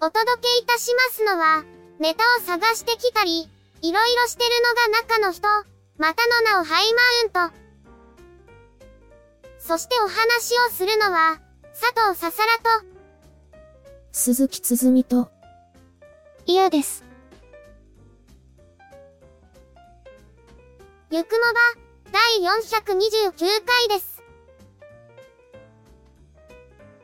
お届けいたしますのは、ネタを探してきたり、いろいろしてるのが中の人、またの名をハイマウント。そしてお話をするのは、佐藤ささらと、鈴木つづみと、嫌です。ゆくもば、第429回です。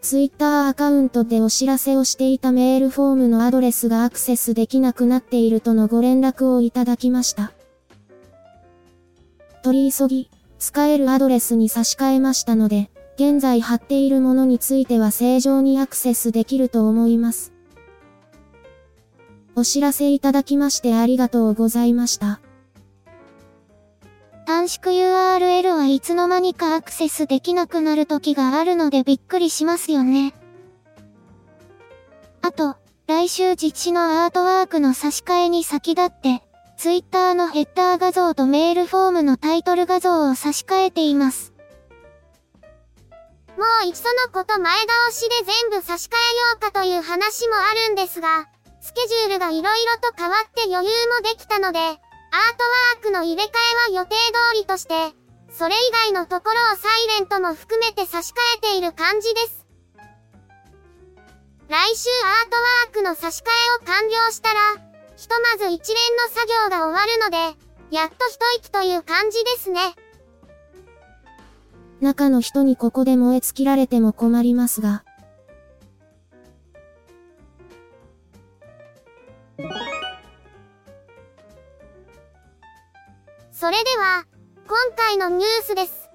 ツイッターアカウントでお知らせをしていたメールフォームのアドレスがアクセスできなくなっているとのご連絡をいただきました。取り急ぎ、使えるアドレスに差し替えましたので、現在貼っているものについては正常にアクセスできると思います。お知らせいただきましてありがとうございました。短縮 URL はいつの間にかアクセスできなくなる時があるのでびっくりしますよね。あと、来週実施のアートワークの差し替えに先立って、Twitter のヘッダー画像とメールフォームのタイトル画像を差し替えています。もういっそのこと前倒しで全部差し替えようかという話もあるんですが、スケジュールが色々と変わって余裕もできたので、アートワークの入れ替えは予定通りとして、それ以外のところをサイレントも含めて差し替えている感じです。来週アートワークの差し替えを完了したら、ひとまず一連の作業が終わるので、やっと一息という感じですね。中の人にここで燃え尽きられても困りますが。それでは、今回のニュースです。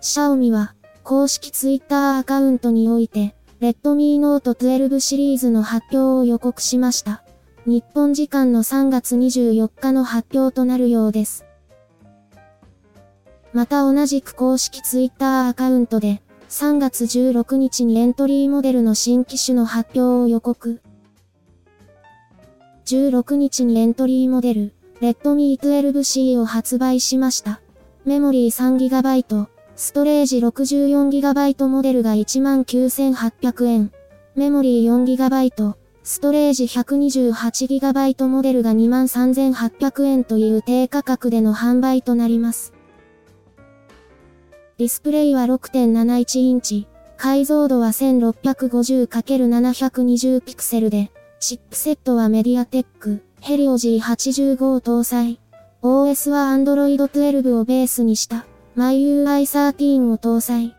シャオミは、公式ツイッターアカウントにおいて、レッドミーノート12シリーズの発表を予告しました。日本時間の3月24日の発表となるようです。また同じく公式ツイッターアカウントで、3月16日にエントリーモデルの新機種の発表を予告。16日にエントリーモデル、レッドミー 12C を発売しました。メモリー 3GB、ストレージ 64GB モデルが19,800円。メモリー 4GB、ストレージ 128GB モデルが23,800円という低価格での販売となります。ディスプレイは6.71インチ、解像度は 1650×720 ピクセルで、チップセットはメディアテック、ヘリオ G85 を搭載。OS は Android 12をベースにした MyUI13 を搭載。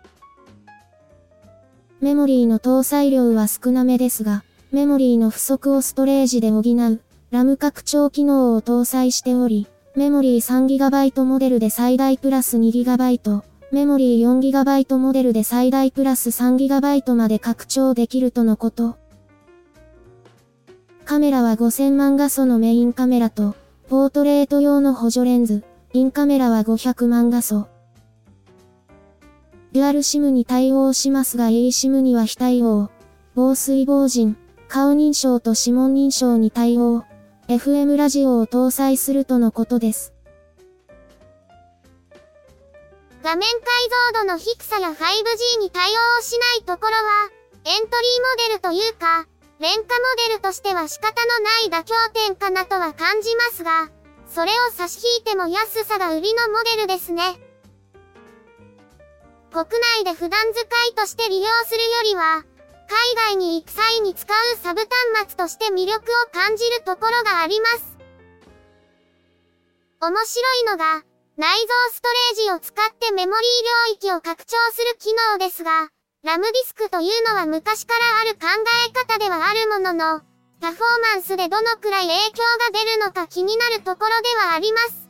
メモリーの搭載量は少なめですが、メモリーの不足をストレージで補う、ラム拡張機能を搭載しており、メモリー 3GB モデルで最大プラス 2GB、メモリー 4GB モデルで最大プラス 3GB まで拡張できるとのこと。カメラは5000万画素のメインカメラと、ポートレート用の補助レンズ、インカメラは500万画素。デュアル SIM に対応しますが eSIM には非対応。防水防塵、顔認証と指紋認証に対応。FM ラジオを搭載するとのことです。画面解像度の低さや 5G に対応しないところは、エントリーモデルというか、廉価モデルとしては仕方のない妥協点かなとは感じますが、それを差し引いても安さが売りのモデルですね。国内で普段使いとして利用するよりは、海外に行く際に使うサブ端末として魅力を感じるところがあります。面白いのが、内蔵ストレージを使ってメモリー領域を拡張する機能ですが、ラムディスクというのは昔からある考え方ではあるものの、パフォーマンスでどのくらい影響が出るのか気になるところではあります。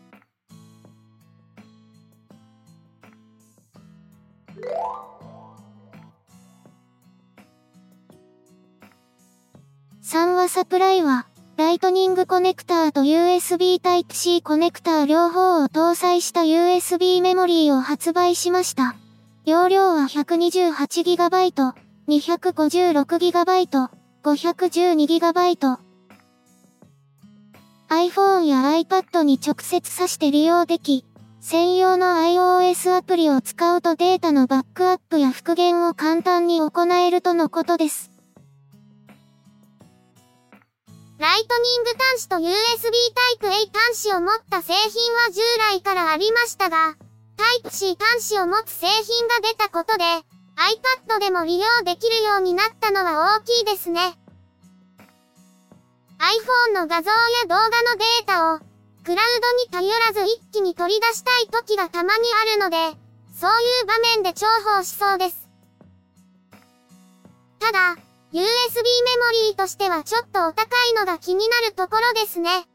3はサプライは、ライトニングコネクターと USB Type-C コネクター両方を搭載した USB メモリーを発売しました。容量は 128GB、256GB、512GB。iPhone や iPad に直接挿して利用でき、専用の iOS アプリを使うとデータのバックアップや復元を簡単に行えるとのことです。ライトニング端子と USB Type-A 端子を持った製品は従来からありましたが、Type-C 端子を持つ製品が出たことで、iPad でも利用できるようになったのは大きいですね。iPhone の画像や動画のデータを、クラウドに頼らず一気に取り出したい時がたまにあるので、そういう場面で重宝しそうです。ただ、USB メモリーとしてはちょっとお高いのが気になるところですね。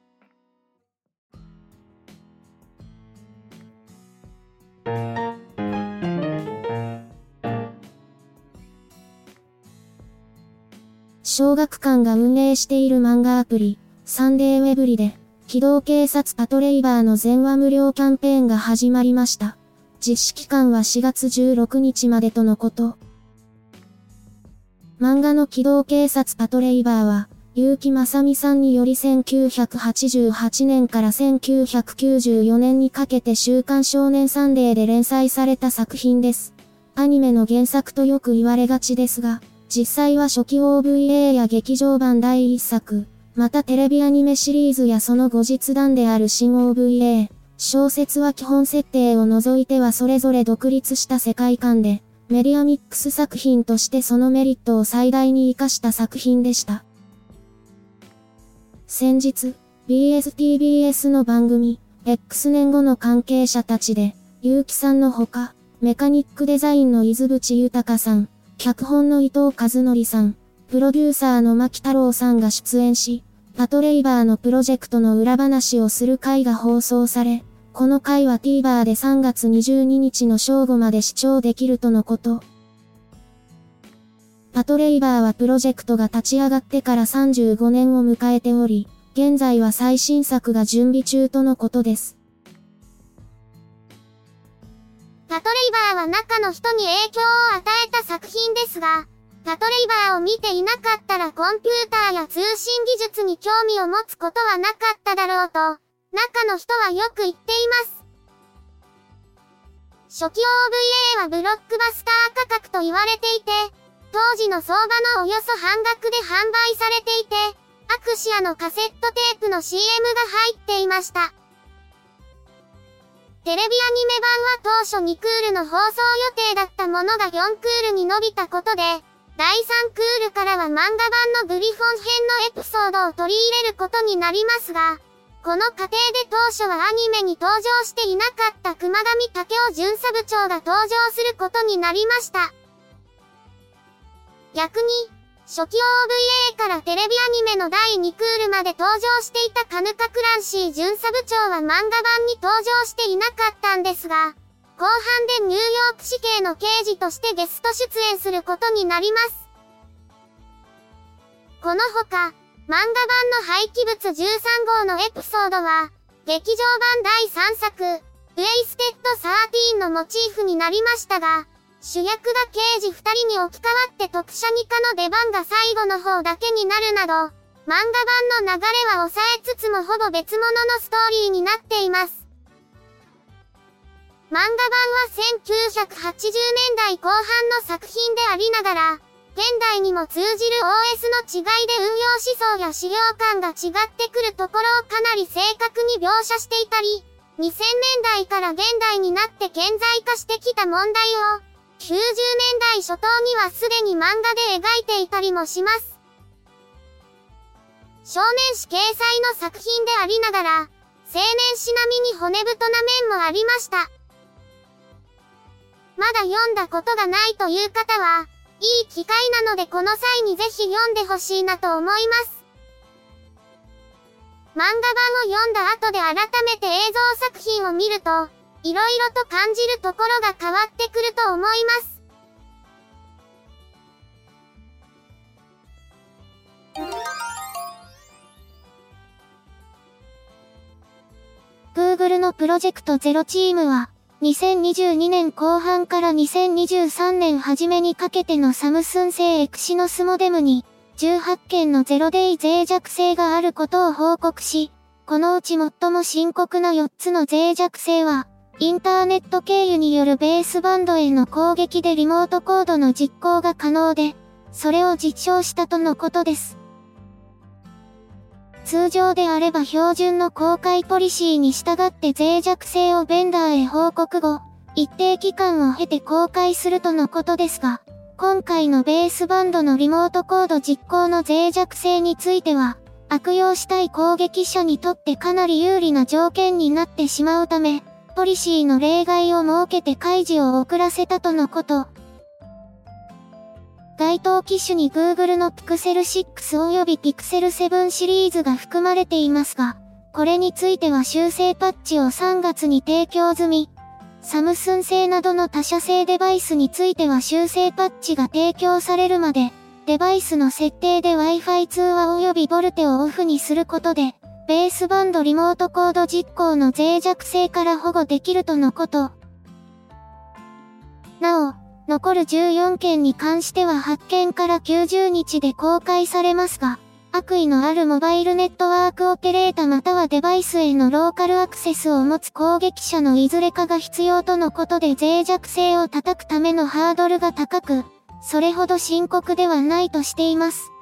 小学館が運営している漫画アプリ、サンデーウェブリで、機動警察パトレイバーの全話無料キャンペーンが始まりました。実施期間は4月16日までとのこと。漫画の機動警察パトレイバーは、結城正美さんにより1988年から1994年にかけて週刊少年サンデーで連載された作品です。アニメの原作とよく言われがちですが、実際は初期 OVA や劇場版第1作、またテレビアニメシリーズやその後日談である新 OVA、小説は基本設定を除いてはそれぞれ独立した世界観で、メディアミックス作品としてそのメリットを最大に活かした作品でした。先日、BSTBS の番組、X 年後の関係者たちで、結城さんのほか、メカニックデザインの伊豆淵豊さん、脚本の伊藤和則さん、プロデューサーの牧太郎さんが出演し、パトレイバーのプロジェクトの裏話をする回が放送され、この回は TVer で3月22日の正午まで視聴できるとのこと。パトレイバーはプロジェクトが立ち上がってから35年を迎えており、現在は最新作が準備中とのことです。ーは中の人に影響を与えた作品ですが、パトレイバーを見ていなかったらコンピューターや通信技術に興味を持つことはなかっただろうと、中の人はよく言っています。初期 OVA はブロックバスター価格と言われていて、当時の相場のおよそ半額で販売されていて、アクシアのカセットテープの CM が入っていました。テレビアニメ版は当初2クールの放送予定だったものが4クールに伸びたことで、第3クールからは漫画版のグリフォン編のエピソードを取り入れることになりますが、この過程で当初はアニメに登場していなかった熊上武雄巡査部長が登場することになりました。逆に、初期 OVA からテレビアニメの第2クールまで登場していたカヌカクランシー巡査部長は漫画版に登場していなかったんですが、後半でニューヨーク市警の刑事としてゲスト出演することになります。このほか、漫画版の廃棄物13号のエピソードは、劇場版第3作、ウェイステッド13のモチーフになりましたが、主役が刑事2人に置き換わって特殊二課の出番が最後の方だけになるなど、漫画版の流れは抑えつつもほぼ別物のストーリーになっています。漫画版は1980年代後半の作品でありながら、現代にも通じる OS の違いで運用思想や資料感が違ってくるところをかなり正確に描写していたり、2000年代から現代になって顕在化してきた問題を、90年代初頭にはすでに漫画で描いていたりもします。少年誌掲載の作品でありながら、青年史並みに骨太な面もありました。まだ読んだことがないという方は、いい機会なのでこの際にぜひ読んでほしいなと思います。漫画版を読んだ後で改めて映像作品を見ると、色々と感じるところが変わってくると思います。Google のプロジェクトゼロチームは、2022年後半から2023年初めにかけてのサムスン製エクシノスモデムに、18件のゼロデイ脆弱性があることを報告し、このうち最も深刻な4つの脆弱性は、インターネット経由によるベースバンドへの攻撃でリモートコードの実行が可能で、それを実証したとのことです。通常であれば標準の公開ポリシーに従って脆弱性をベンダーへ報告後、一定期間を経て公開するとのことですが、今回のベースバンドのリモートコード実行の脆弱性については、悪用したい攻撃者にとってかなり有利な条件になってしまうため、ポリシーの例外を設けて開示を遅らせたとのこと。該当機種に Google の Pixel 6及び Pixel 7シリーズが含まれていますが、これについては修正パッチを3月に提供済み、サムスン製などの他社製デバイスについては修正パッチが提供されるまで、デバイスの設定で Wi-Fi 通話及びボルテをオフにすることで、ベースバンドリモートコード実行の脆弱性から保護できるとのこと。なお、残る14件に関しては発見から90日で公開されますが、悪意のあるモバイルネットワークオペレータまたはデバイスへのローカルアクセスを持つ攻撃者のいずれかが必要とのことで脆弱性を叩くためのハードルが高く、それほど深刻ではないとしています。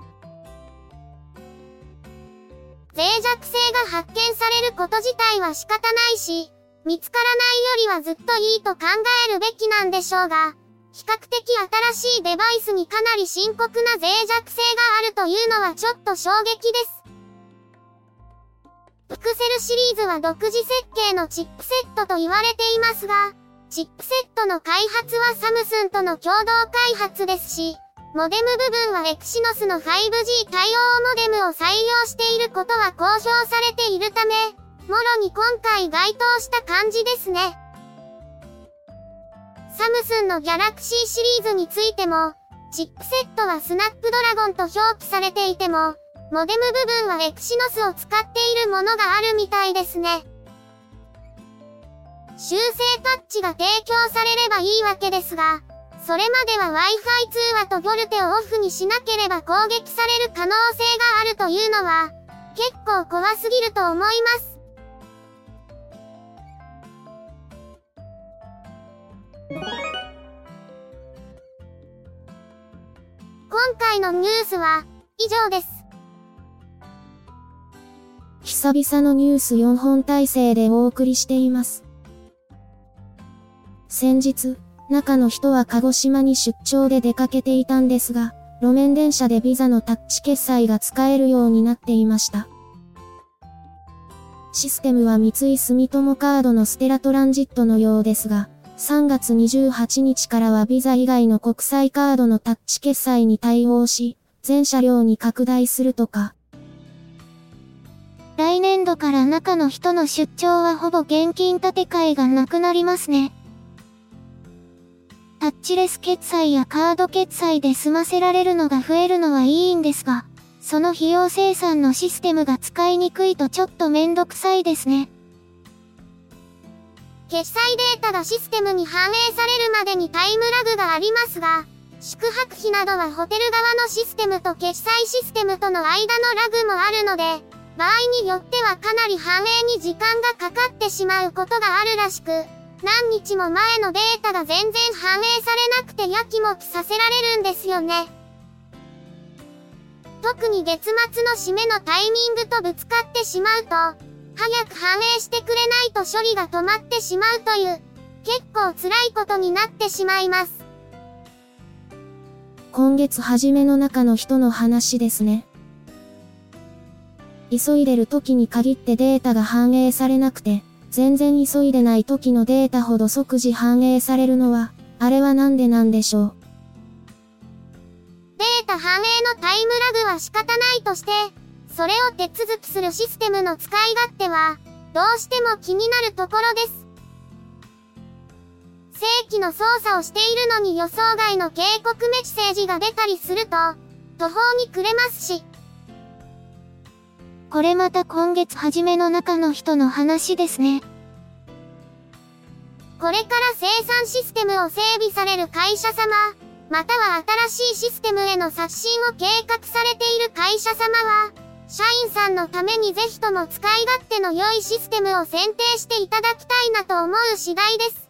脆弱性が発見されること自体は仕方ないし、見つからないよりはずっといいと考えるべきなんでしょうが、比較的新しいデバイスにかなり深刻な脆弱性があるというのはちょっと衝撃です。ピクセルシリーズは独自設計のチップセットと言われていますが、チップセットの開発はサムスンとの共同開発ですし、モデム部分はエクシノスの 5G 対応モデムを採用していることは公表されているため、もろに今回該当した感じですね。サムスンのギャラクシーシリーズについても、チップセットはスナップドラゴンと表記されていても、モデム部分はエクシノスを使っているものがあるみたいですね。修正パッチが提供されればいいわけですが、それまでは Wi-Fi 通話とボルテをオフにしなければ攻撃される可能性があるというのは、結構怖すぎると思います。今回のニュースは以上です。久々のニュース4本体制でお送りしています。先日、中の人は鹿児島に出張で出かけていたんですが、路面電車でビザのタッチ決済が使えるようになっていました。システムは三井住友カードのステラトランジットのようですが、3月28日からはビザ以外の国際カードのタッチ決済に対応し、全車両に拡大するとか。来年度から中の人の出張はほぼ現金建て替えがなくなりますね。タッチレス決済やカード決済で済ませられるのが増えるのはいいんですが、その費用生産のシステムが使いにくいとちょっとめんどくさいですね。決済データがシステムに反映されるまでにタイムラグがありますが、宿泊費などはホテル側のシステムと決済システムとの間のラグもあるので、場合によってはかなり反映に時間がかかってしまうことがあるらしく、何日も前のデータが全然反映されなくてやきもきさせられるんですよね。特に月末の締めのタイミングとぶつかってしまうと、早く反映してくれないと処理が止まってしまうという、結構辛いことになってしまいます。今月初めの中の人の話ですね。急いでる時に限ってデータが反映されなくて、全然急いでない時のデータほど即時反映されるのは、あれはなんでなんでしょう？データ反映のタイムラグは仕方ないとして、それを手続きするシステムの使い勝手は、どうしても気になるところです。正規の操作をしているのに予想外の警告メッセージが出たりすると、途方に暮れますし。これまた今月初めの中の人の話ですね。これから生産システムを整備される会社様、または新しいシステムへの刷新を計画されている会社様は、社員さんのためにぜひとも使い勝手の良いシステムを選定していただきたいなと思う次第です。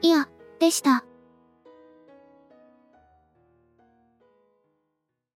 いや、でした。